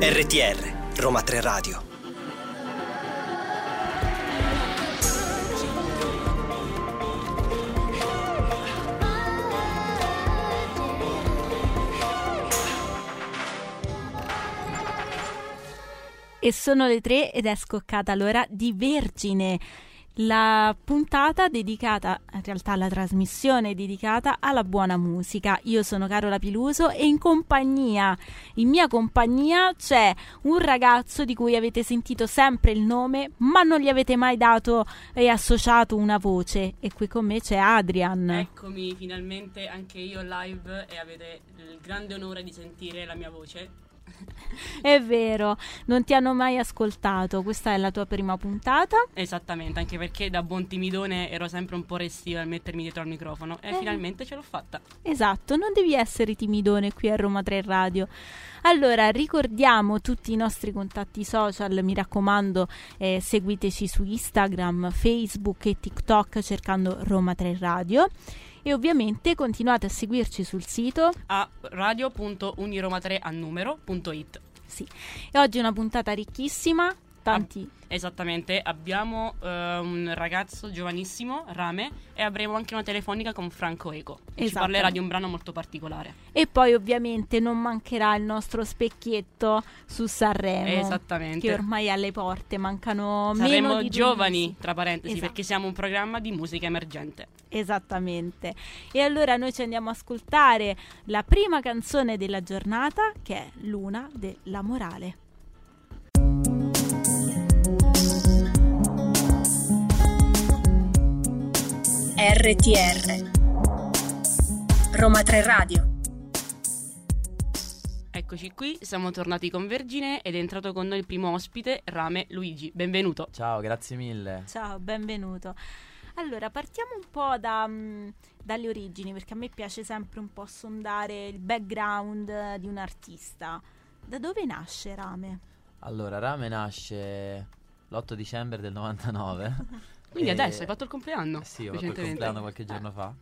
RTR Roma 3 Radio. E sono le tre ed è scoccata l'ora di Vergine, la puntata dedicata, in realtà la trasmissione dedicata alla buona musica. Io sono Carola Piluso e in compagnia, in mia compagnia c'è un ragazzo di cui avete sentito sempre il nome, ma non gli avete mai dato e associato una voce. E qui con me c'è Adrian. Eccomi finalmente anche io live e avete il grande onore di sentire la mia voce. È vero, non ti hanno mai ascoltato, questa è la tua prima puntata. Esattamente, anche perché da buon timidone ero sempre un po' restiva a mettermi dietro al microfono e Eh. finalmente ce l'ho fatta. Esatto, non devi essere timidone qui a Roma 3 Radio. Allora, ricordiamo tutti i nostri contatti social, mi raccomando, eh, seguiteci su Instagram, Facebook e TikTok cercando Roma 3 Radio. E ovviamente continuate a seguirci sul sito. A radio.uniroma3 a numero.it. Sì. E oggi è una puntata ricchissima, tanti Esattamente, abbiamo eh, un ragazzo giovanissimo, Rame, e avremo anche una telefonica con Franco Eco. che Ci Esatto. parlerà di un brano molto particolare. E poi ovviamente non mancherà il nostro specchietto su Sanremo. Esattamente. Che ormai è alle porte, mancano meno Saremo di due giovani, tra parentesi, Esatto. perché siamo un programma di musica emergente. Esattamente. E allora noi ci andiamo a ascoltare la prima canzone della giornata che è Luna della Morale. RTR Roma 3 Radio Eccoci qui, siamo tornati con Vergine ed è entrato con noi il primo ospite, Rame Luigi. Benvenuto. Ciao, grazie mille. Ciao, benvenuto. Allora, partiamo un po' da, mm, dalle origini, perché a me piace sempre un po' sondare il background di un artista. Da dove nasce Rame? Allora, Rame nasce l'8 dicembre del 99. Quindi E- adesso hai fatto il compleanno? Eh Sì, ho fatto il compleanno qualche giorno fa.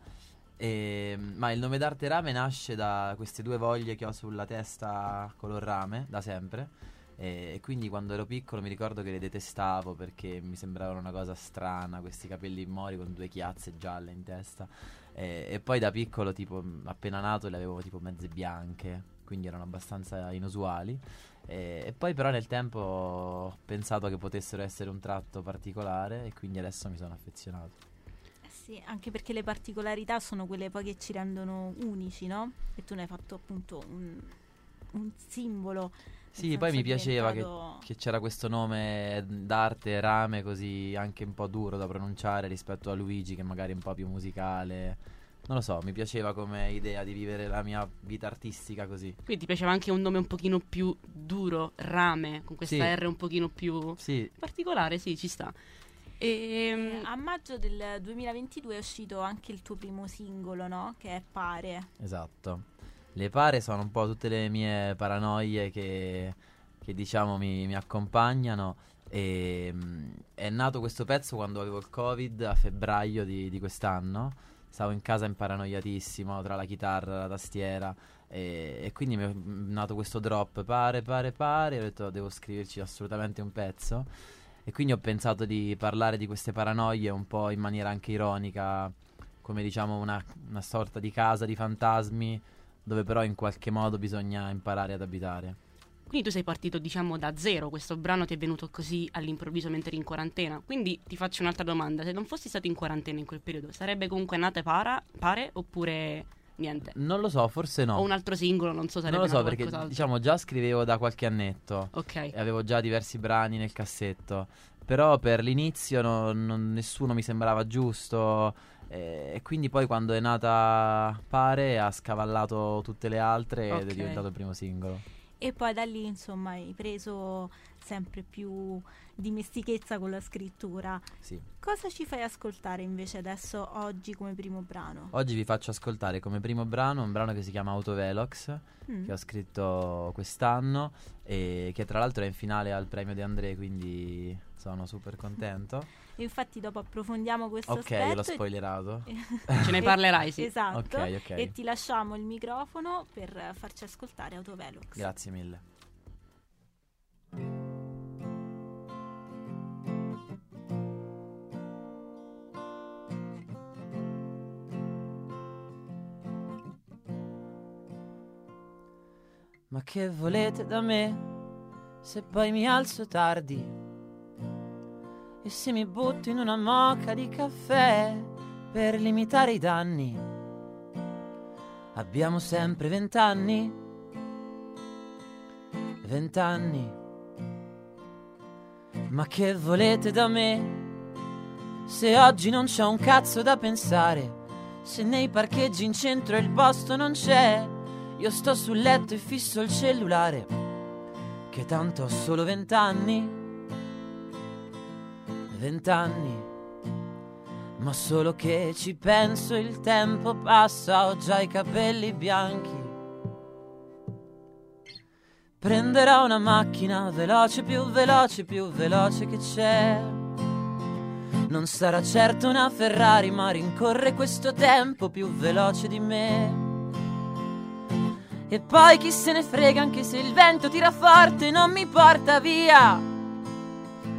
E, ma il nome d'arte rame nasce da queste due voglie che ho sulla testa color rame da sempre. E, e quindi quando ero piccolo mi ricordo che le detestavo perché mi sembravano una cosa strana, questi capelli mori con due chiazze gialle in testa. E, e poi da piccolo, tipo appena nato, le avevo tipo mezze bianche, quindi erano abbastanza inusuali. E, e poi però nel tempo ho pensato che potessero essere un tratto particolare e quindi adesso mi sono affezionato. Eh sì, anche perché le particolarità sono quelle poi che ci rendono unici, no? E tu ne hai fatto appunto un, un simbolo. Sì, poi mi piaceva che, diventato- che c'era questo nome d'arte rame così anche un po' duro da pronunciare rispetto a Luigi che magari è un po' più musicale. Non lo so, mi piaceva come idea di vivere la mia vita artistica così. Quindi ti piaceva anche un nome un pochino più duro, Rame, con questa Sì. R un pochino più Sì, particolare, sì, ci sta. E, Eh, A maggio del 2022 è uscito anche il tuo primo singolo, no? Che è Pare. esatto. Le pare sono un po' tutte le mie paranoie che, che, diciamo mi, mi accompagnano. E, mm, è nato questo pezzo quando avevo il covid a febbraio di, di quest'anno. Stavo in casa imparanoiatissimo tra la chitarra, la tastiera. E, e quindi mi è nato questo drop pare, pare, pare. Ho detto devo scriverci assolutamente un pezzo. E quindi ho pensato di parlare di queste paranoie un po' in maniera anche ironica, come diciamo una, una sorta di casa di fantasmi dove però in qualche modo bisogna imparare ad abitare. Quindi tu sei partito, diciamo, da zero. Questo brano ti è venuto così all'improvviso mentre eri in quarantena. Quindi ti faccio un'altra domanda. Se non fossi stato in quarantena in quel periodo, sarebbe comunque nata para, pare oppure niente? Non lo so, forse no. O un altro singolo, non so, sarebbe non lo so perché diciamo già scrivevo da qualche annetto Ok. e avevo già diversi brani nel cassetto, però per l'inizio no- non- nessuno mi sembrava giusto e quindi poi quando è nata Pare ha scavallato tutte le altre ed Ok. è diventato il primo singolo. E poi da lì, insomma, hai preso sempre più dimestichezza con la scrittura. Sì. Cosa ci fai ascoltare invece adesso, oggi, come primo brano? Oggi vi faccio ascoltare come primo brano un brano che si chiama Autovelox Mm. che ho scritto quest'anno e che tra l'altro è in finale al premio De André, quindi sono super contento. Infatti dopo approfondiamo questo Ok, aspetto. l'ho e- spoilerato. Ce ne parlerai, sì. Esatto. Ok, ok. E ti lasciamo il microfono per farci ascoltare Autovelox. Grazie mille. Ma che volete da me se poi mi alzo tardi e se mi butto in una moca di caffè per limitare i danni? Abbiamo sempre vent'anni, vent'anni. Ma che volete da me se oggi non c'è un cazzo da pensare? Se nei parcheggi in centro il posto non c'è, io sto sul letto e fisso il cellulare, che tanto ho solo vent'anni, vent'anni, ma solo che ci penso il tempo passa, ho già i capelli bianchi. Prenderò una macchina veloce, più veloce, più veloce che c'è. Non sarà certo una Ferrari, ma rincorre questo tempo più veloce di me. E poi chi se ne frega anche se il vento tira forte non mi porta via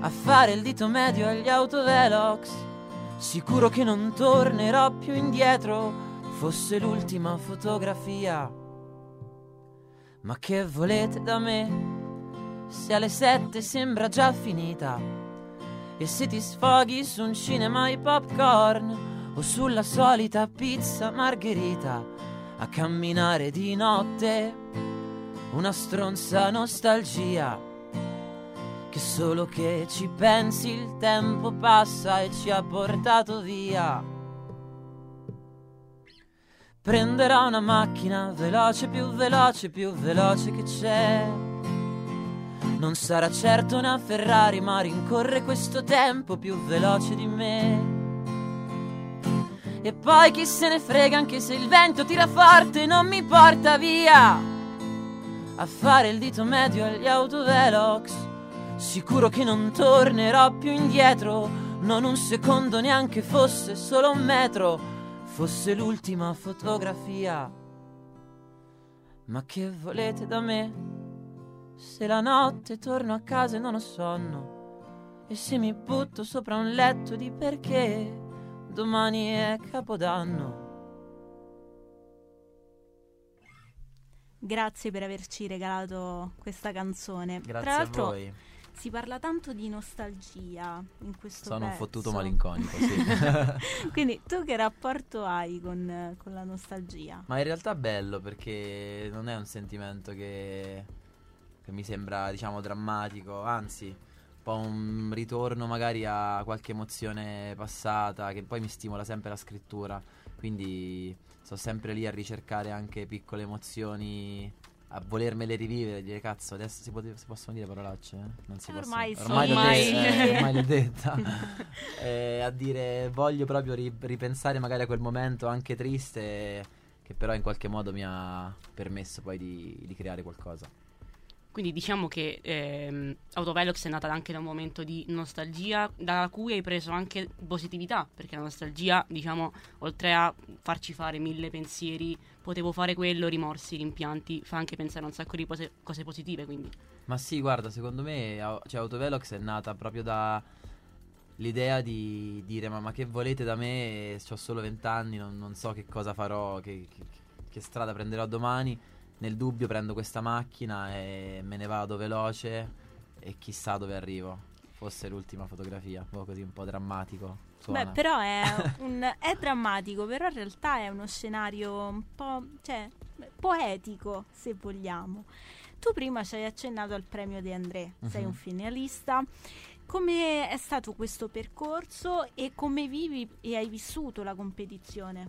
a fare il dito medio agli autovelox. Sicuro che non tornerò più indietro, fosse l'ultima fotografia. Ma che volete da me? Se alle sette sembra già finita. E se ti sfoghi su un cinema ai popcorn o sulla solita pizza margherita a camminare di notte, una stronza nostalgia che solo che ci pensi il tempo passa e ci ha portato via. Prenderò una macchina veloce, più veloce, più veloce che c'è. Non sarà certo una Ferrari, ma rincorre questo tempo più veloce di me. E poi chi se ne frega anche se il vento tira forte non mi porta via a fare il dito medio agli autovelox. Sicuro che non tornerò più indietro, non un secondo neanche fosse solo un metro, fosse l'ultima fotografia. Ma che volete da me? Se la notte torno a casa e non ho sonno, e se mi butto sopra un letto di perché domani è Capodanno. Grazie per averci regalato questa canzone. Grazie Tra l'altro a voi. si parla tanto di nostalgia in questo Sono un pezzo. fottuto malinconico, sì. Quindi tu che rapporto hai con, con la nostalgia? Ma in realtà è bello perché non è un sentimento che, che mi sembra, diciamo, drammatico, anzi, un po' un ritorno magari a qualche emozione passata che poi mi stimola sempre la scrittura. Quindi sto sempre lì a ricercare anche piccole emozioni, a volermele rivivere, dire cazzo, adesso si, pote- si possono dire parolacce? eh? Non si Ormai possono. sì. Ormai, l'ho Ormai de- eh, ormai l'ho detta. Eh, a dire voglio proprio ri- ripensare magari a quel momento anche triste che però in qualche modo mi ha permesso poi di, di creare qualcosa. Quindi diciamo che ehm, Autovelox è nata anche da un momento di nostalgia da cui hai preso anche positività, perché la nostalgia, diciamo, oltre a farci fare mille pensieri, potevo fare quello, rimorsi, rimpianti, fa anche pensare a un sacco di cose, cose positive, quindi Ma sì, guarda, secondo me cioè, Autovelox è nata proprio da l'idea di dire ma, ma che volete da me? Ho solo vent'anni, non, non so che cosa farò, che, che- che strada prenderò domani. Nel dubbio prendo questa macchina e me ne vado veloce e chissà dove arrivo. Fosse l'ultima fotografia, un po' così un po' drammatico. Suona. Beh, però è, un- è drammatico, però in realtà è uno scenario un po' cioè, poetico, se vogliamo. Tu prima ci hai accennato al premio De André, sei Mhm. un finalista. Come è stato questo percorso e come vivi e hai vissuto la competizione?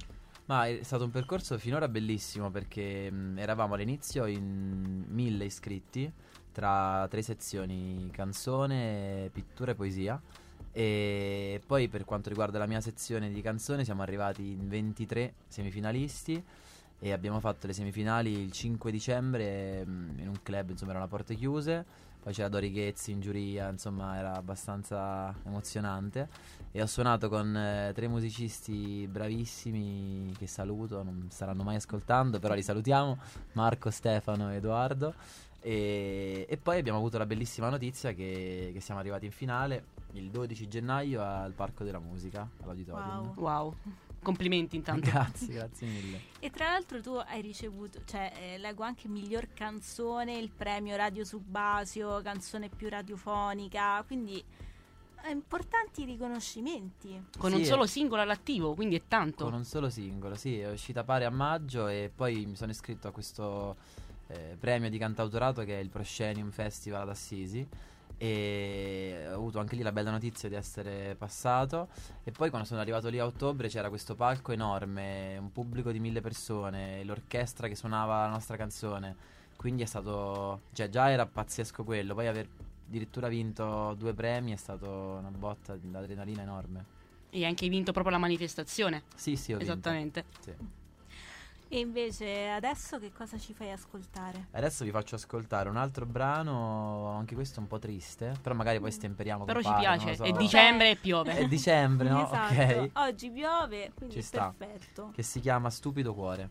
Ma è stato un percorso finora bellissimo perché mh, eravamo all'inizio in mille iscritti tra tre sezioni, canzone, pittura e poesia. E poi per quanto riguarda la mia sezione di canzone siamo arrivati in 23 semifinalisti e abbiamo fatto le semifinali il 5 dicembre mh, in un club, insomma erano a porte chiuse. Poi c'era Dori Ghezzi in giuria, insomma era abbastanza emozionante e ho suonato con eh, tre musicisti bravissimi che saluto, non staranno mai ascoltando, però li salutiamo, Marco, Stefano e Edoardo. E, e poi abbiamo avuto la bellissima notizia che, che siamo arrivati in finale il 12 gennaio al Parco della Musica, all'auditorium. Wow. Wow. Complimenti intanto. Grazie, grazie mille. E tra l'altro tu hai ricevuto, cioè eh, leggo anche miglior canzone, il premio Radio Subasio, canzone più radiofonica, quindi eh, importanti riconoscimenti. Con Sì, un solo singolo all'attivo, quindi è tanto. Con un solo singolo, sì, è uscita pari a maggio e poi mi sono iscritto a questo eh, premio di cantautorato che è il Proscenium Festival ad Assisi e ho avuto anche lì la bella notizia di essere passato e poi quando sono arrivato lì a ottobre c'era questo palco enorme, un pubblico di mille persone, l'orchestra che suonava la nostra canzone, quindi è stato, cioè già era pazzesco quello, poi aver addirittura vinto due premi è stato una botta di adrenalina enorme. E hai anche vinto proprio la manifestazione. Sì, sì, ho vinto. Esattamente. Sì. E invece adesso che cosa ci fai ascoltare? Adesso vi faccio ascoltare un altro brano, anche questo un po' triste, però magari poi stemperiamo Però con ci Pare, piace. so. È dicembre e piove. È dicembre, no? esatto. Ok. Oggi piove, quindi Ci sta. perfetto. Che si chiama Stupido Cuore.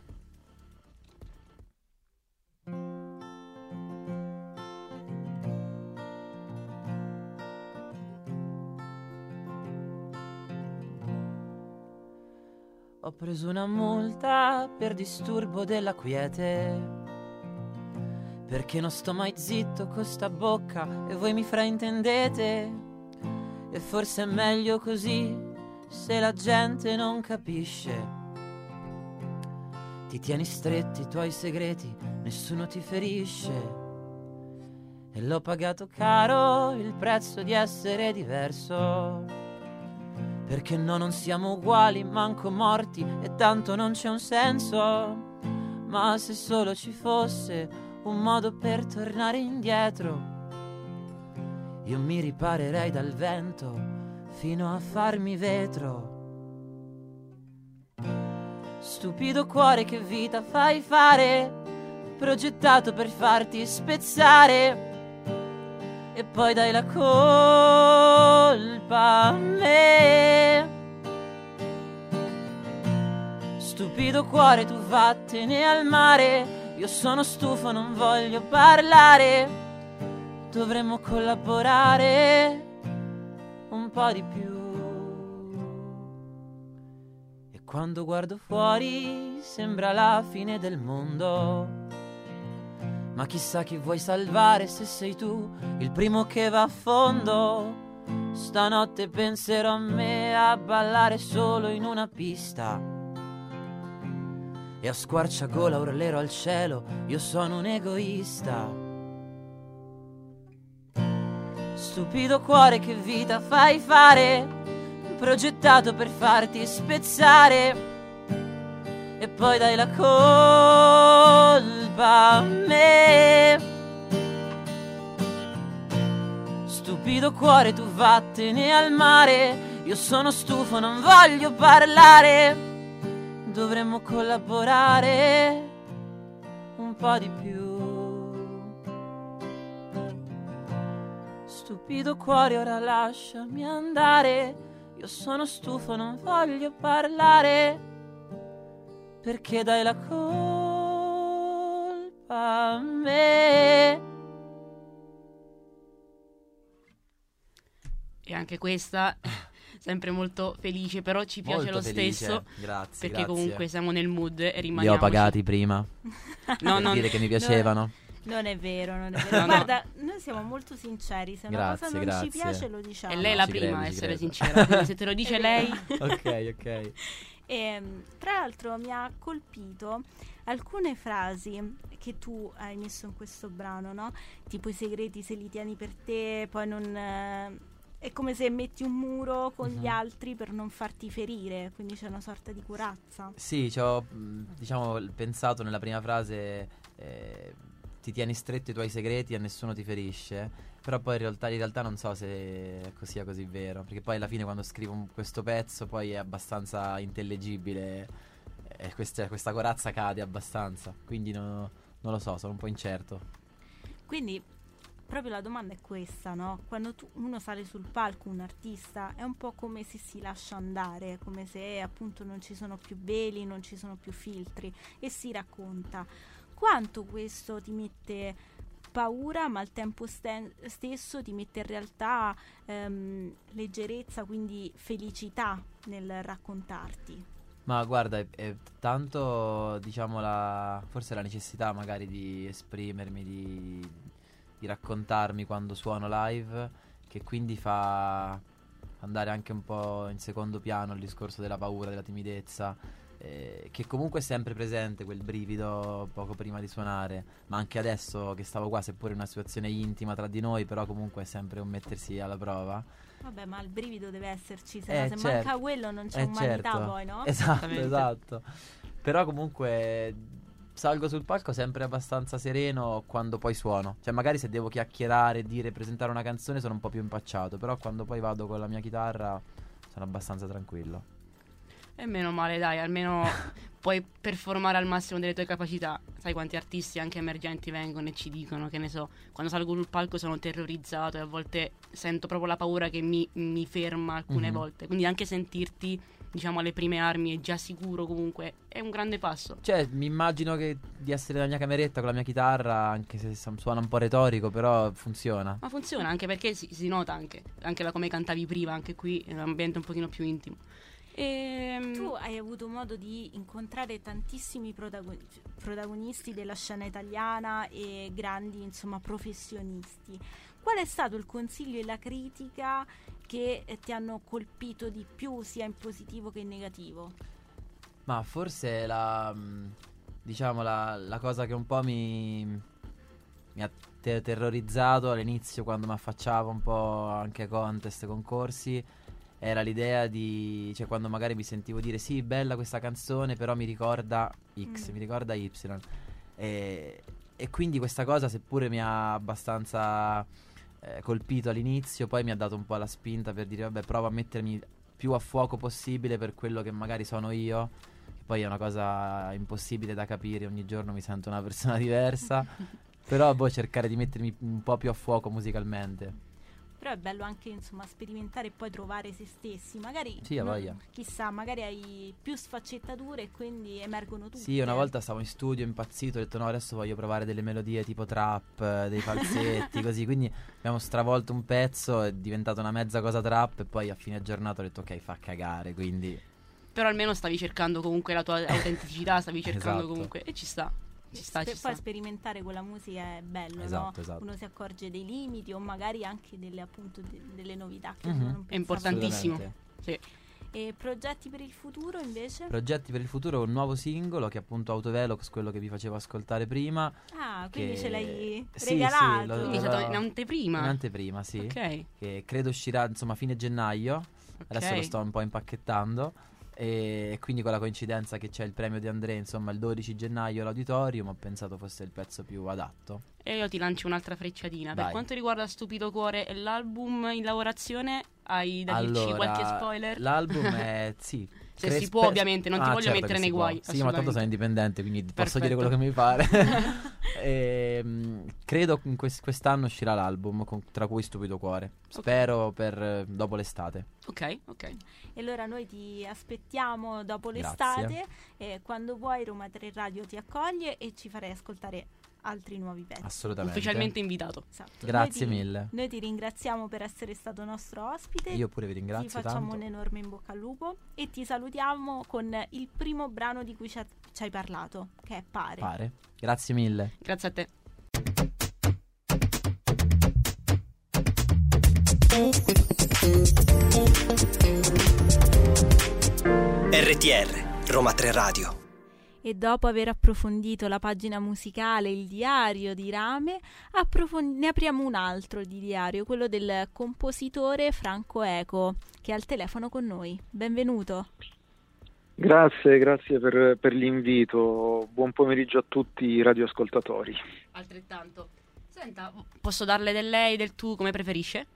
Ho preso una multa per disturbo della quiete. Perché non sto mai zitto con sta bocca e voi mi fraintendete. E forse è meglio così se la gente non capisce. Ti tieni stretti i tuoi segreti, nessuno ti ferisce. E l'ho pagato caro il prezzo di essere diverso. Perché no, non siamo uguali, manco morti, e tanto non c'è un senso. Ma se solo ci fosse un modo per tornare indietro, io mi riparerei dal vento fino a farmi vetro. Stupido cuore, che vita fai fare? Progettato per farti spezzare. E poi dai la colpa a me. Stupido cuore, tu vattene al mare. Io sono stufo, non voglio parlare. Dovremmo collaborare un po' di più. E quando guardo fuori sembra la fine del mondo. Ma chissà chi vuoi salvare se sei tu il primo che va a fondo. Stanotte penserò a me a ballare solo in una pista. E a squarciagola urlerò al cielo, io sono un egoista. Stupido cuore, che vita fai fare? Progettato per farti spezzare. E poi dai la colpa a me. Stupido cuore, tu vattene al mare. Io sono stufo, non voglio parlare. Dovremmo collaborare un po' di più. Stupido cuore, ora lasciami andare. Io sono stufo, non voglio parlare. Perché dai la colpa a me. E anche questa sempre molto felice, però ci piace Molto lo felice, stesso. Grazie. Perché comunque siamo nel mood e li rimaniamo. ho pagati prima No, per no, dire che mi piacevano. Non è vero, non è vero. No, no. Guarda, noi siamo molto sinceri. Se una Grazie, cosa non grazie. ci piace, lo diciamo. è lei la Ci prima credo, a essere credo. sincera. quindi se te lo dice È lei, ok, ok. Ehm, tra l'altro mi ha colpito alcune frasi che tu hai messo in questo brano, no? Tipo i segreti se li tieni per te, poi non... eh, è come se metti un muro con gli Mhm. altri per non farti ferire, quindi c'è una sorta di corazza. Sì, ci ho mh, diciamo pensato nella prima frase eh, ti tieni stretto i tuoi segreti e nessuno ti ferisce, però poi in realtà, in realtà non so se sia così vero, perché poi alla fine quando scrivo questo pezzo poi è abbastanza intellegibile e questa, questa corazza cade abbastanza, quindi no- non lo so, sono un po' incerto. Quindi proprio la domanda è questa, no? Quando tu, uno sale sul palco, un artista, è un po' come se si lascia andare, come se appunto non ci sono più veli, non ci sono più filtri e si racconta. Quanto questo ti mette paura, ma al tempo sten- stesso ti mette in realtà ehm, leggerezza, quindi felicità nel raccontarti? Ma guarda, è, è tanto, diciamo, la, forse la necessità magari di esprimermi, di, di raccontarmi quando suono live, che quindi fa andare anche un po' in secondo piano il discorso della paura, della timidezza, eh, che comunque è sempre presente quel brivido poco prima di suonare, ma anche adesso che stavo qua, seppure in una situazione intima tra di noi, però comunque è sempre un mettersi alla prova. Vabbè, ma il brivido deve esserci, se, Eh, no, se certo. manca quello non c'è Eh, umanità certo. poi, no? Esatto, Esattamente. esatto. Però comunque salgo sul palco sempre abbastanza sereno quando poi suono. Cioè magari se devo chiacchierare, dire, presentare una canzone sono un po' più impacciato, però quando poi vado con la mia chitarra sono abbastanza tranquillo. E meno male, dai, almeno puoi performare al massimo delle tue capacità. Sai quanti artisti anche emergenti vengono e ci dicono, che ne so, quando salgo sul palco sono terrorizzato e a volte sento proprio la paura che mi, mi ferma alcune Mhm. volte. Quindi anche sentirti, diciamo, alle prime armi e già sicuro comunque è un grande passo. Cioè, mi immagino che di essere nella mia cameretta con la mia chitarra, anche se suona un po' retorico, però funziona. Ma funziona anche perché si, si nota anche, anche da come cantavi prima, anche qui è un ambiente un pochino più intimo. Ehm, Tu hai avuto modo di incontrare tantissimi protagon- protagonisti della scena italiana e grandi, insomma, professionisti. Qual è stato il consiglio e la critica che ti hanno colpito di più, sia in positivo che in negativo? Ma forse la. mh, diciamo la, la cosa che un po' mi. mi ha te- terrorizzato all'inizio quando mi affacciavo un po' anche a contest, concorsi. Era l'idea di. cioè, quando magari mi sentivo dire sì, bella questa canzone, però mi ricorda X, Mm. mi ricorda Y. E, e quindi questa cosa, seppure mi ha abbastanza eh, colpito all'inizio, poi mi ha dato un po' la spinta per dire, vabbè, provo a mettermi più a fuoco possibile per quello che magari sono io. Che poi è una cosa impossibile da capire, ogni giorno mi sento una persona diversa. Però boh, cercare di mettermi un po' più a fuoco musicalmente. Però è bello anche, insomma, sperimentare e poi trovare se stessi. Magari, Sì, non- chissà, magari hai più sfaccettature e quindi emergono tutte. Sì, una volta stavo in studio impazzito, ho detto no, adesso voglio provare delle melodie tipo trap, eh, dei falsetti, così. Quindi abbiamo stravolto un pezzo, è diventata una mezza cosa trap e poi a fine giornata ho detto ok, fa cagare, quindi... Però almeno stavi cercando comunque la tua autenticità, stavi cercando Esatto. comunque. E ci sta. Ci sta, Spe- ci sta. poi sperimentare con la musica è bello, Esatto, no? esatto. Uno si accorge dei limiti o magari anche delle, appunto, de- delle novità che Mhm. uno non È importantissimo. Sì. E progetti per il futuro invece? Progetti per il futuro, un nuovo singolo che è appunto Autovelox, quello che vi facevo ascoltare prima. ah, quindi che- ce l'hai Sì, regalato. sì, lo- Quindi è stato in anteprima. In anteprima, sì. Ok. Che credo uscirà insomma a fine gennaio. Adesso ok. lo sto un po' impacchettando. E quindi con la coincidenza che c'è il premio di Andrea, insomma, il 12 gennaio all'auditorium, ho pensato fosse il pezzo più adatto. E io ti lancio un'altra frecciatina. Per Vai. quanto riguarda Stupido Cuore e l'album in lavorazione, hai da dirci allora, qualche spoiler? L'album è sì. Se cre- si può, ovviamente, non ti Ah, voglio certo mettere nei può. guai, Sì, ma tanto sono assolutamente. indipendente, quindi posso dire Perfetto. quello che mi pare. Ehm, credo che in quest- quest'anno uscirà l'album, con- tra cui Stupido Cuore. Spero per eh, dopo l'estate. ok, ok. E allora noi ti aspettiamo dopo Grazie. l'estate. E quando vuoi Roma 3 Radio ti accoglie e ci farei ascoltare altri nuovi pezzi. Assolutamente. Ufficialmente invitato. Esatto. Grazie Noi ti- mille. Noi ti ringraziamo per essere stato nostro ospite. Io pure vi ti ringrazio facciamo tanto. un enorme in bocca al lupo e ti salutiamo con il primo brano di cui ci ha- ci hai parlato, che è Pare. Pare. Grazie mille. Grazie a te. RTR, Roma 3 Radio. E dopo aver approfondito la pagina musicale, il diario di Rame, approfon- ne apriamo un altro di diario, quello del compositore Franco Eco, che è al telefono con noi. Benvenuto. Grazie, grazie per, per l'invito. Buon pomeriggio a tutti i radioascoltatori. Altrettanto. Senta, posso darle del lei, del tu, come preferisce?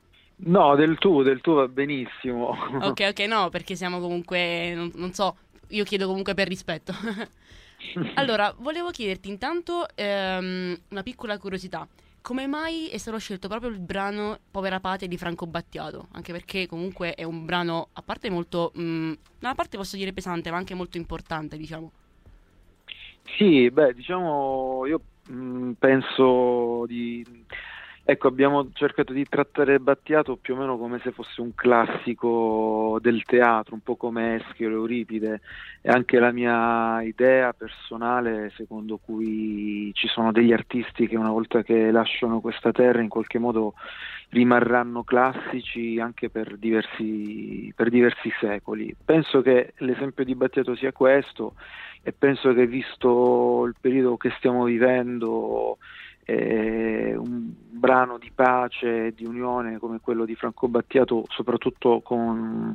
No, del tu, del tu va benissimo. Ok, ok, no, perché siamo comunque, non, non so, io chiedo comunque per rispetto. allora, volevo chiederti intanto ehm, una piccola curiosità. come mai è stato scelto proprio il brano Povera Patria di Franco Battiato? Anche perché comunque è un brano, a parte molto, mh, mm, una parte posso dire pesante, ma anche molto importante, diciamo. Sì, beh, diciamo, io mh, mm, penso di Ecco, abbiamo cercato di trattare Battiato più o meno come se fosse un classico del teatro, un po' come Eschilo, Euripide, e anche la mia idea personale secondo cui ci sono degli artisti che una volta che lasciano questa terra in qualche modo rimarranno classici anche per diversi, per diversi secoli. Penso che l'esempio di Battiato sia questo e penso che visto il periodo che stiamo vivendo eh, un brano di pace e di unione come quello di Franco Battiato, soprattutto con,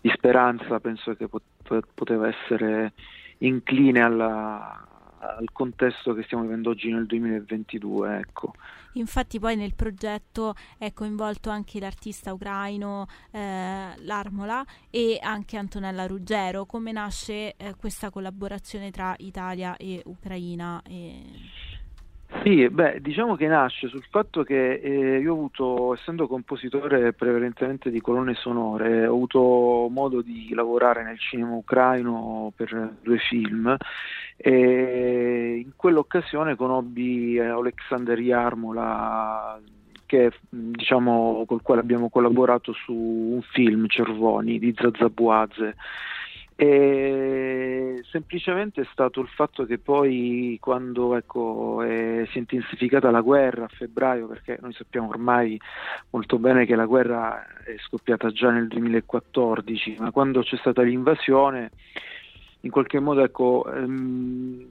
di speranza, penso che pot- poteva essere incline alla, al contesto che stiamo vivendo oggi nel 2022. Ecco. Infatti poi nel progetto è coinvolto anche l'artista ucraino eh, L'Armola e anche Antonella Ruggero. Come nasce eh, questa collaborazione tra Italia e Ucraina? E... Sì, beh, diciamo che nasce sul fatto che eh, io ho avuto, essendo compositore prevalentemente di colonne sonore, ho avuto modo di lavorare nel cinema ucraino per due film e in quell'occasione conobbi Alexander Yarmola che, diciamo, col quale abbiamo collaborato su un film, Cervoni, di Zazzabuazze e semplicemente è stato il fatto che poi quando ecco, è, si è intensificata la guerra a febbraio, perché noi sappiamo ormai molto bene che la guerra è scoppiata già nel 2014, ma quando c'è stata l'invasione, in qualche modo ecco, ehm,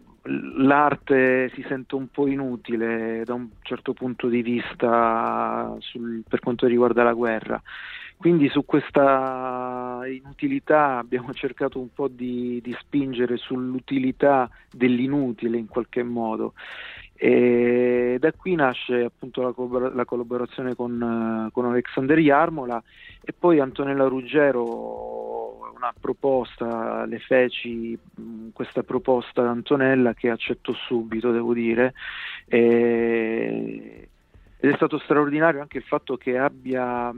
l'arte si sente un po' inutile da un certo punto di vista sul, per quanto riguarda la guerra quindi su questa inutilità abbiamo cercato un po' di, di spingere sull'utilità dell'inutile in qualche modo. E da qui nasce appunto la, la collaborazione con, con, Alexander Yarmola e poi Antonella Ruggero una proposta, le feci questa proposta ad Antonella che accetto subito devo dire e, ed è stato straordinario anche il fatto che abbia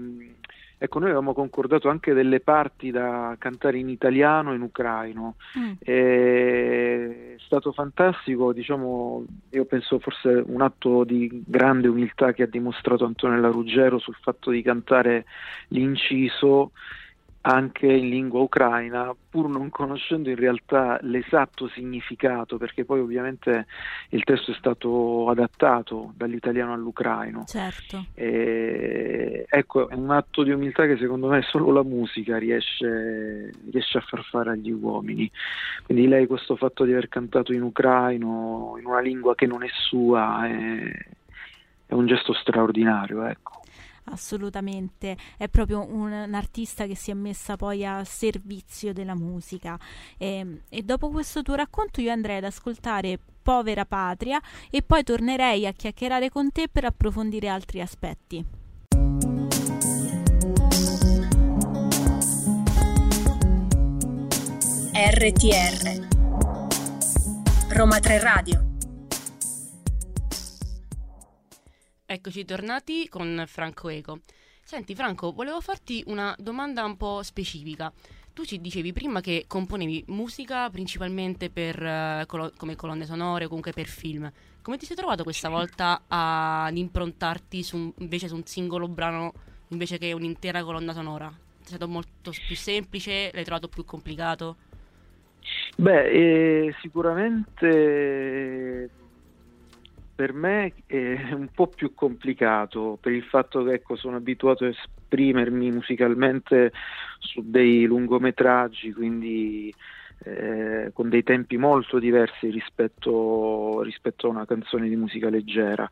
Ecco, noi avevamo concordato anche delle parti da cantare in italiano e in ucraino. Mm. È stato fantastico, diciamo, io penso forse un atto di grande umiltà che ha dimostrato Antonella Ruggero sul fatto di cantare l'inciso anche in lingua ucraina, pur non conoscendo in realtà l'esatto significato, perché poi ovviamente il testo è stato adattato dall'italiano all'ucraino. Certo. E, ecco, è un atto di umiltà che secondo me solo la musica riesce, riesce a far fare agli uomini. Quindi lei questo fatto di aver cantato in ucraino, in una lingua che non è sua, è, è un gesto straordinario, ecco assolutamente, è proprio un, un, che si è messa poi a servizio della musica. E, ehm, e dopo questo tuo racconto io andrei ad ascoltare Povera Patria e poi tornerei a chiacchierare con te per approfondire altri aspetti. RTR Roma 3 Radio Eccoci tornati con Franco Eco. Senti Franco, volevo farti una domanda un po' specifica. Tu ci dicevi prima che componevi musica principalmente per, uh, colo- come colonne sonore o comunque per film. Come ti sei trovato questa volta ad improntarti su invece su un singolo brano invece che un'intera colonna sonora? È stato molto più semplice? L'hai trovato più complicato? Beh, eh, sicuramente per me è un po' più complicato per il fatto che ecco, sono abituato a esprimermi musicalmente su dei lungometraggi, quindi eh, con dei tempi molto diversi rispetto, rispetto a una canzone di musica leggera.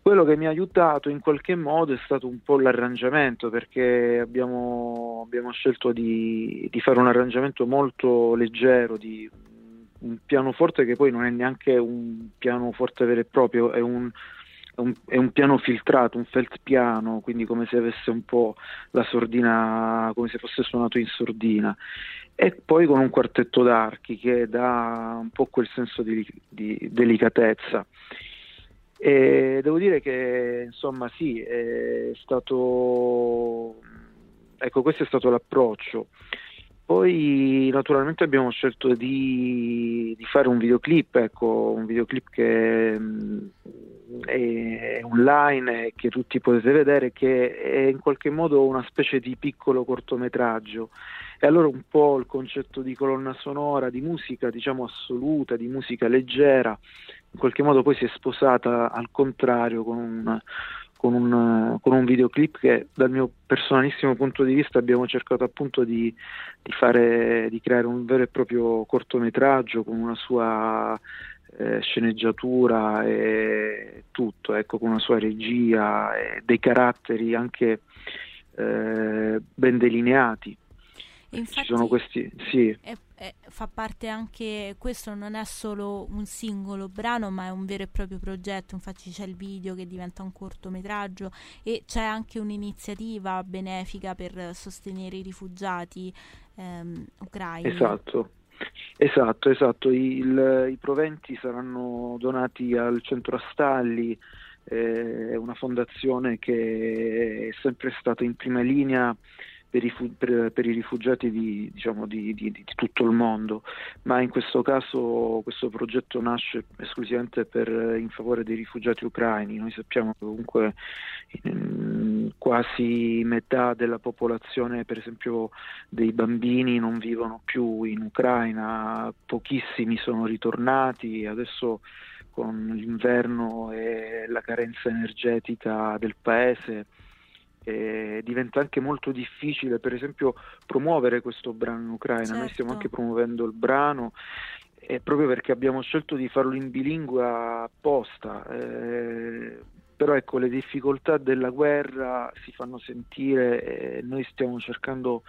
Quello che mi ha aiutato in qualche modo è stato un po' l'arrangiamento, perché abbiamo, abbiamo scelto di, di, fare un arrangiamento molto leggero, di un pianoforte che poi non è neanche un pianoforte vero e proprio, è un, è un, è un piano filtrato, un felt piano, quindi come se avesse un po' la sordina, come se fosse suonato in sordina. E poi con un quartetto d'archi che dà un po' quel senso di, di delicatezza. E devo dire che insomma sì, è stato ecco questo è stato l'approccio. Poi naturalmente abbiamo scelto di, di fare un videoclip, ecco, un videoclip che mh, è online e che tutti potete vedere, che è in qualche modo una specie di piccolo cortometraggio. E allora un po' il concetto di colonna sonora, di musica diciamo assoluta, di musica leggera, in qualche modo poi si è sposata al contrario con un, con un, con un, videoclip che dal mio personalissimo punto di vista abbiamo cercato appunto di, di, fare, di creare un vero e proprio cortometraggio con una sua eh, sceneggiatura e tutto, ecco, con una sua regia e dei caratteri anche eh, ben delineati. Infatti, Ci sono questi, sì. È, è, fa parte anche, questo non è solo un singolo brano, ma è un vero e proprio progetto. Infatti, c'è il video che diventa un cortometraggio e c'è anche un'iniziativa benefica per sostenere i rifugiati ehm, ucraini. Esatto. Esatto, esatto. Il, I proventi saranno donati al centro Astalli, eh, una fondazione che è sempre stata in prima linea per i, per, per i rifugiati di, diciamo, di, di, di, tutto il mondo, ma in questo caso questo progetto nasce esclusivamente per, in favore dei rifugiati ucraini. Noi sappiamo che comunque quasi metà della popolazione, per esempio dei bambini, non vivono più in Ucraina, pochissimi sono ritornati, adesso con l'inverno e la carenza energetica del paese eh, diventa anche molto difficile, per esempio, promuovere questo brano in Ucraina. Certo. Noi stiamo anche promuovendo il brano eh, proprio perché abbiamo scelto di farlo in bilingua apposta. Eh, però ecco, le difficoltà della guerra si fanno sentire e noi stiamo cercando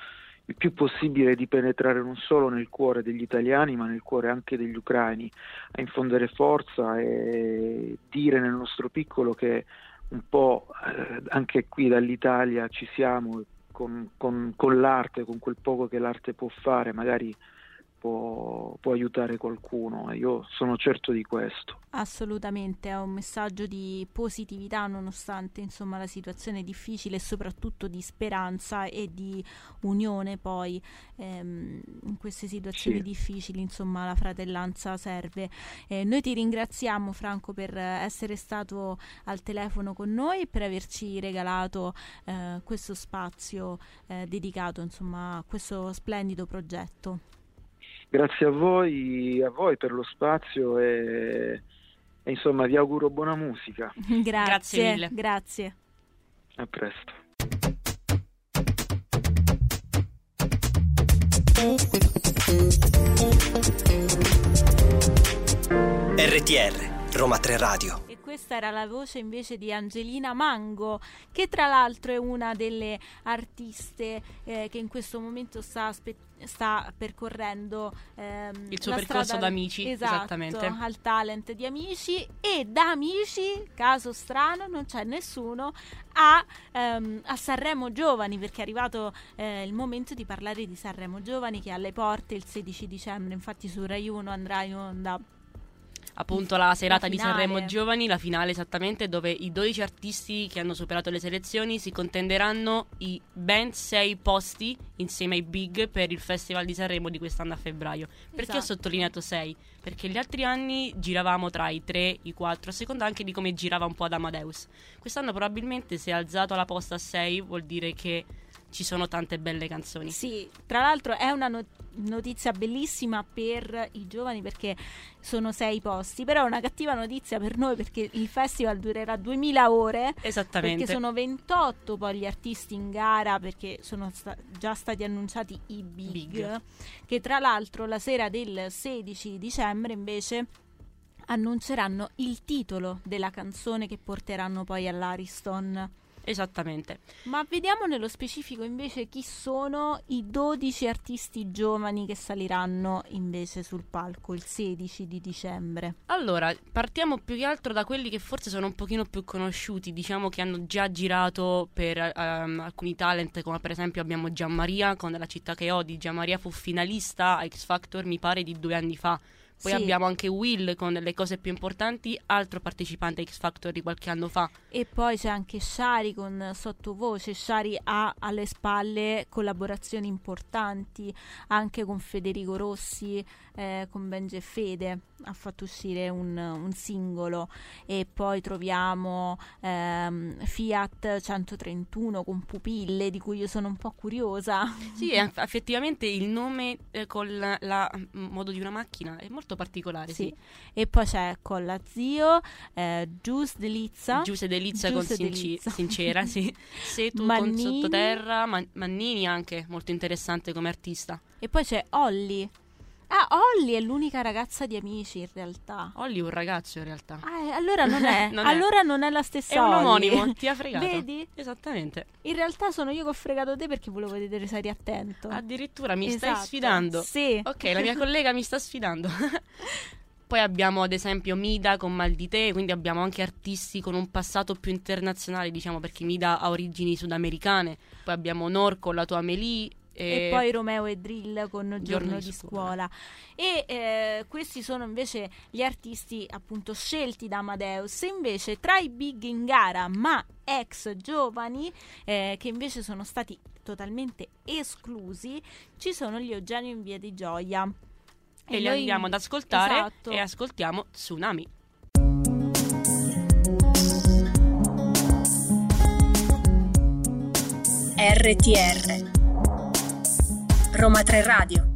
il più possibile di penetrare non solo nel cuore degli italiani, ma nel cuore anche degli ucraini, a infondere forza e dire nel nostro piccolo che un po' eh, anche qui dall'Italia ci siamo con, con, con, l'arte, con quel poco che l'arte può fare, magari può, può aiutare qualcuno e io sono certo di questo. Assolutamente, è un messaggio di positività nonostante insomma, la situazione difficile e soprattutto di speranza e di unione poi ehm, in queste situazioni sì. difficili, insomma la fratellanza serve. Eh, noi ti ringraziamo Franco per essere stato al telefono con noi e per averci regalato eh, questo spazio eh, dedicato insomma, a questo splendido progetto. Grazie a voi, a voi per lo spazio e, e insomma vi auguro buona musica. grazie, grazie mille. Grazie. A presto. RTR Roma 3 Radio questa era la voce invece di Angelina Mango, che tra l'altro è una delle artiste eh, che in questo momento sta, aspe- sta percorrendo ehm, il suo percorso strada, da amici, esatto, esattamente. al talent di amici e da amici, caso strano, non c'è nessuno a, ehm, a Sanremo Giovani perché è arrivato eh, il momento di parlare di Sanremo Giovani che è alle porte il 16 dicembre, infatti su Rai 1 andrà in onda appunto la serata la di Sanremo Giovani, la finale esattamente, dove i 12 artisti che hanno superato le selezioni si contenderanno i ben 6 posti insieme ai big per il Festival di Sanremo di quest'anno a febbraio. Perché esatto. ho sottolineato 6? Perché gli altri anni giravamo tra i 3, i 4, a seconda anche di come girava un po' ad Amadeus. Quest'anno probabilmente se è alzato la posta a 6 vuol dire che ci sono tante belle canzoni. Sì, tra l'altro è una notizia bellissima per i giovani perché sono sei posti, però è una cattiva notizia per noi perché il festival durerà 2000 ore. Esattamente. Perché sono 28 poi gli artisti in gara perché sono sta- già stati annunciati i big, big, che tra l'altro la sera del 16 dicembre invece annunceranno il titolo della canzone che porteranno poi all'Ariston. Esattamente. Ma vediamo nello specifico invece chi sono i 12 artisti giovani che saliranno invece sul palco il 16 di dicembre. Allora, partiamo più che altro da quelli che forse sono un pochino più conosciuti, diciamo che hanno già girato per um, alcuni talent, come per esempio abbiamo Gianmaria con La città che odi. Gianmaria fu finalista a X Factor, mi pare, di due anni fa Poi Sì. abbiamo anche Will con le cose più importanti, altro partecipante X Factor di qualche anno fa. E poi c'è anche Shari con sottovoce. Shari ha alle spalle collaborazioni importanti anche con Federico Rossi, eh, con Benji e Fede. Ha fatto uscire un, un singolo. E poi troviamo ehm, Fiat 131 con Pupille, di cui io sono un po' curiosa. Sì, eff- effettivamente il nome eh, con la, la- m- modo di una macchina è molto particolare, sì. Sì. E poi c'è Colla Zio, eh, Gius Delizza. Giuse Delizia con Sinci- Delizza. Sincera, sì. Setu con Mannini. Sottoterra, Man- Mannini anche, molto interessante come artista. E poi c'è Holly. Ah, Holly è l'unica ragazza di amici in realtà. Olli è un ragazzo in realtà. Ah, eh, allora non è. Non è. allora non è la stessa È un omonimo, ti ha fregato. Vedi? Esattamente. In realtà sono io che ho fregato te perché volevo vedere se eri attento. Addirittura mi stai Esatto. sfidando. Sì. Ok, la mia collega mi sta sfidando. Poi abbiamo ad esempio Mida con Mal di te, quindi abbiamo anche artisti con un passato più internazionale, diciamo, perché Mida ha origini sudamericane. Poi abbiamo Nor con la tua Amelie. E poi Romeo e Drill con Giorno, di di scuola. scuola. E eh, questi sono invece gli artisti appunto scelti da Amadeus. E invece tra i big in gara, ma ex giovani, eh, che invece sono stati totalmente esclusi, ci sono gli Eugenio in via di Gioia. e li noi- andiamo ad ascoltare Esatto. e ascoltiamo Tsunami. RTR Roma 3 Radio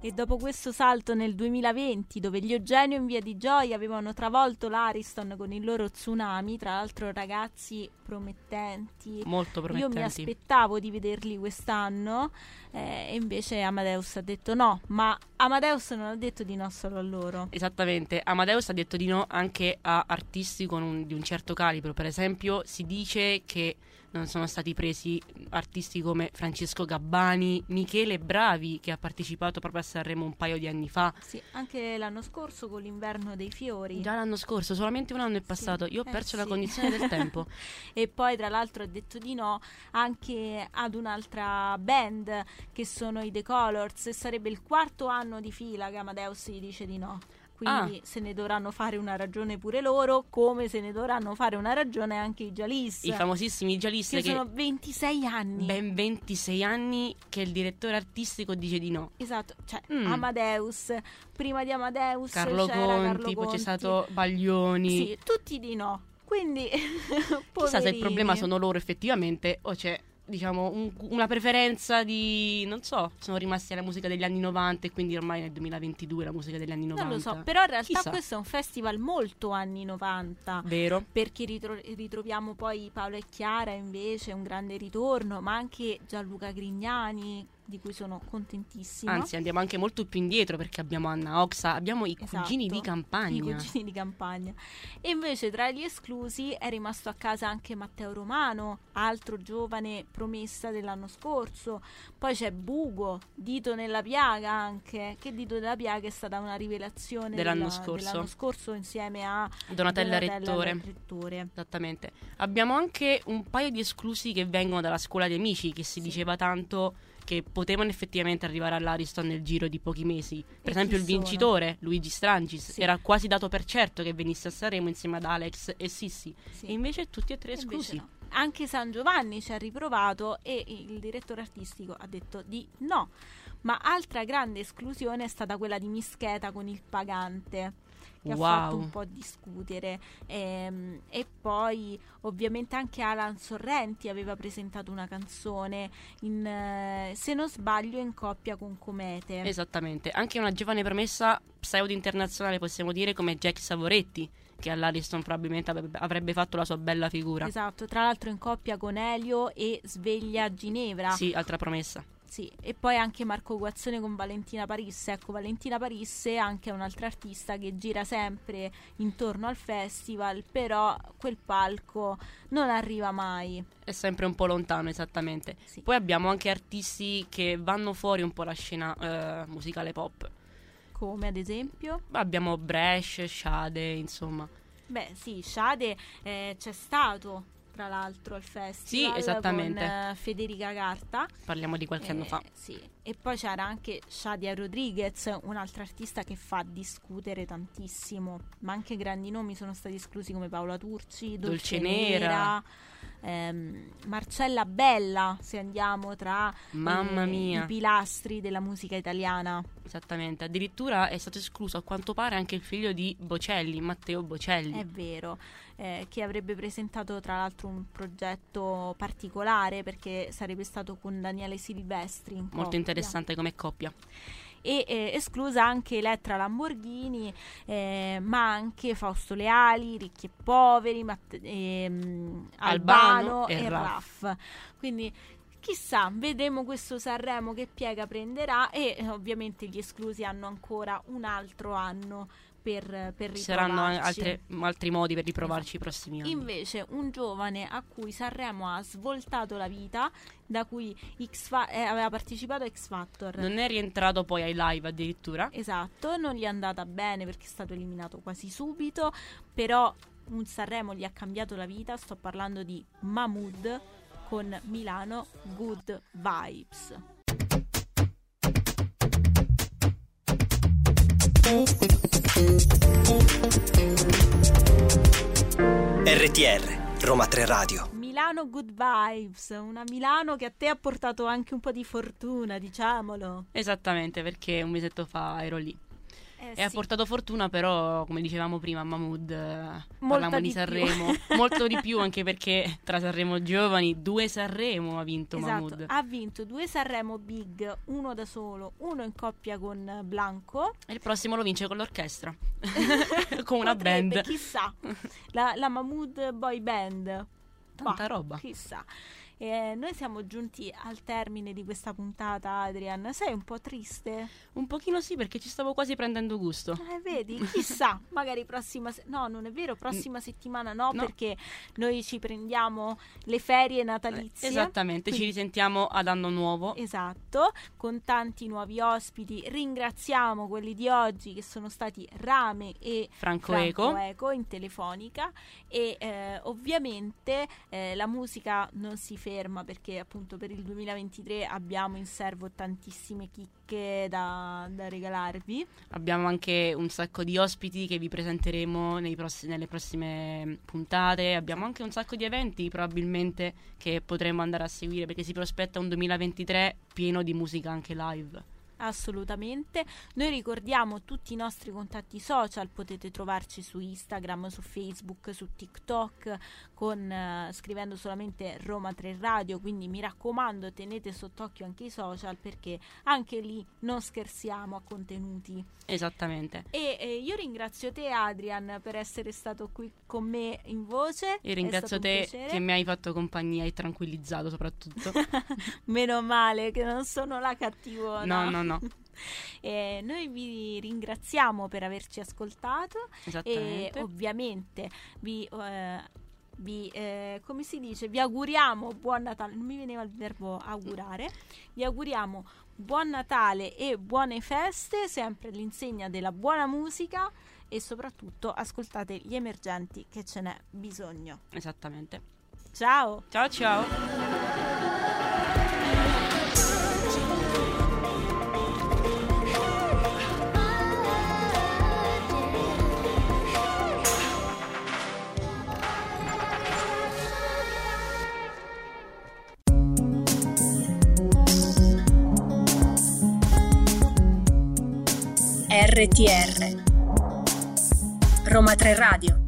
E dopo questo salto nel 2020, dove gli Eugenio in via di Gioia avevano travolto l'Ariston con il loro tsunami, tra l'altro ragazzi promettenti. Molto Io mi promettenti. aspettavo di vederli quest'anno eh, e invece Amadeus ha detto no, ma Amadeus non ha detto di no solo a loro. Esattamente, Amadeus ha detto di no anche a artisti con un- di un certo calibro. Per esempio, si dice che non sono stati presi artisti come Francesco Gabbani, Michele Bravi, che ha partecipato proprio a Sanremo un paio di anni fa. Sì, anche l'anno scorso con l'inverno dei fiori. Già l'anno scorso, solamente un anno è passato. Io ho eh perso la sì. cognizione del tempo. E poi tra l'altro ha detto di no anche ad un'altra band che sono i The Colors e sarebbe il quarto anno di fila che Amadeus gli dice di no. Quindi Ah. se ne dovranno fare una ragione pure loro, come se ne dovranno fare una ragione anche i Jalis. I famosissimi Gialiste che che, sono 26 anni. ben 26 anni che il direttore artistico dice di no. Esatto, cioè Mm. Amadeus, prima di Amadeus Carlo c'era Conti, Carlo poi c'è Conti. stato Baglioni. Sì, tutti di no. Quindi Chissà se il problema sono loro effettivamente o c'è diciamo un- una preferenza di non so, sono rimasti alla musica degli anni 90 e quindi ormai nel 2022 la musica degli anni 90. Non lo so, però in realtà Chissà. questo è un festival molto anni 90. Vero? Perché ritro- ritroviamo poi Paolo e Chiara invece, un grande ritorno, ma anche Gianluca Grignani, di cui sono contentissima. Anzi, andiamo anche molto più indietro perché abbiamo Anna Oxa, abbiamo i Esatto, cugini di campagna. I cugini di campagna. E invece tra gli esclusi è rimasto a casa anche Matteo Romano, altro giovane promessa dell'anno scorso. Poi c'è Bugo, Dito nella piaga anche, che Dito nella piaga è stata una rivelazione Dell'anno della- scorso. dell'anno scorso insieme a Donatella Donatella Rettore. Rettore. Esattamente. Abbiamo anche un paio di esclusi che vengono dalla scuola di amici, che si diceva tanto che potevano effettivamente arrivare all'Ariston nel giro di pochi mesi. Per E esempio il sono? vincitore, Luigi Strangis, Sì. era quasi dato per certo che venisse a Sanremo insieme ad Alex e Sissi. Sì. E invece tutti e tre esclusi. no. Anche San Giovanni ci ha riprovato e il direttore artistico ha detto di no. Ma altra grande esclusione è stata quella di Mischeta con il pagante, che Wow. ha fatto un po' discutere. Ehm, e poi ovviamente anche Alan Sorrenti aveva presentato una canzone, in, eh, se non sbaglio, in coppia con Comete. Esattamente. Anche una giovane promessa pseudo internazionale, possiamo dire, come Jack Savoretti, che all'Ariston probabilmente avrebbe- fatto la sua bella figura. Esatto, tra l'altro in coppia con Elio e Sveglia Ginevra. Sì, altra promessa. Sì, e poi anche Marco Guazzone con Valentina Parisse. Ecco, Valentina Parisse è anche un'altra artista che gira sempre intorno al festival, però quel palco non arriva mai. È sempre un po' lontano, esattamente. Sì. Poi abbiamo anche artisti che vanno fuori un po' la scena eh, musicale pop. Come ad esempio? Abbiamo Bresh, Shade, insomma. Beh, sì, Shade eh, c'è stato tra l'altro al festival Sì, esattamente. con eh, Federica Carta. Parliamo di qualche anno Eh, fa. Sì, e poi c'era anche Shadia Rodriguez, un'altra artista che fa discutere tantissimo, ma anche grandi nomi sono stati esclusi come Paola Turci, Dolce, Dolce Nera. Nera, ehm, Marcella Bella, se andiamo tra Mamma eh, mia. i pilastri della musica italiana. Esattamente, addirittura è stato escluso a quanto pare anche il figlio di Bocelli, Matteo Bocelli. È vero, eh, che avrebbe presentato tra l'altro un progetto particolare perché sarebbe stato con Daniele Silvestri. Molto coppia. interessante come coppia. E eh, esclusa anche Elettra Lamborghini, eh, ma anche Fausto Leali, Ricchi e Poveri, Matt- ehm, Albano Albano e e Raff. Raff. Quindi chissà, vedremo questo Sanremo che piega prenderà e eh, ovviamente gli esclusi hanno ancora un altro anno per, per Ci saranno riprovarci. altre- altri modi per riprovarci i prossimi anni. Invece un giovane a cui Sanremo ha svoltato la vita, da cui X Fa- eh, aveva partecipato a X Factor. Non è rientrato poi ai live addirittura. Esatto, non gli è andata bene perché è stato eliminato quasi subito, però un Sanremo gli ha cambiato la vita, sto parlando di Mahmood con Milano Good Vibes. RTR, Roma 3 Radio. Milano Good Vibes, una Milano che a te ha portato anche un po' di fortuna, diciamolo. Esattamente, perché un mesetto fa ero lì. Eh, E ha sì. portato fortuna, però, come dicevamo prima, Mahmood, eh, parliamo di di. Sanremo, molto di più, anche perché tra Sanremo Giovani, due Sanremo ha vinto Esatto, Mahmood. ha vinto due Sanremo Big, uno da solo, uno in coppia con Blanco. E il prossimo lo vince con l'orchestra, con una Potrebbe, band. Chissà, la, la Mahmood Boy Band. Tanta Bah, roba. Chissà. Eh, noi siamo giunti al termine di questa puntata, Adrian. Sei un po' triste? Un pochino sì, perché ci stavo quasi prendendo gusto. Eh, vedi, chissà, magari prossima se- no, non è vero, prossima settimana no, No. perché noi ci prendiamo le ferie natalizie. Esattamente, ci Quindi- risentiamo ad anno nuovo. Esatto, con tanti nuovi ospiti. Ringraziamo quelli di oggi che sono stati Rame e Franco, Franco Eco. Eco in telefonica e eh, ovviamente eh, la musica non si ferma perché appunto per il 2023 abbiamo in serbo tantissime chicche da, da regalarvi. Abbiamo anche un sacco di ospiti che vi presenteremo nei prossi- nelle prossime puntate. Abbiamo anche un sacco di eventi probabilmente che potremo andare a seguire perché si prospetta un 2023 pieno di musica anche live. Assolutamente. Noi ricordiamo tutti i nostri contatti social, potete trovarci su Instagram, su Facebook, su TikTok, con, eh, scrivendo solamente Roma 3 Radio, quindi mi raccomando tenete sott'occhio anche i social perché anche lì non scherziamo a contenuti. Esattamente. E eh, io ringrazio te Adrian per essere stato qui con me in voce. E ringrazio te che mi hai fatto compagnia e tranquillizzato soprattutto. Meno male che non sono la cattivona. No, no, no. E noi vi ringraziamo per averci ascoltato e ovviamente vi, eh, vi, eh, come si dice, vi auguriamo buon Natale, non mi veniva il verbo augurare, vi auguriamo buon Natale e buone feste, sempre all'insegna della buona musica e soprattutto ascoltate gli emergenti che ce n'è bisogno. Esattamente. Ciao! Ciao ciao. RTR Roma 3 Radio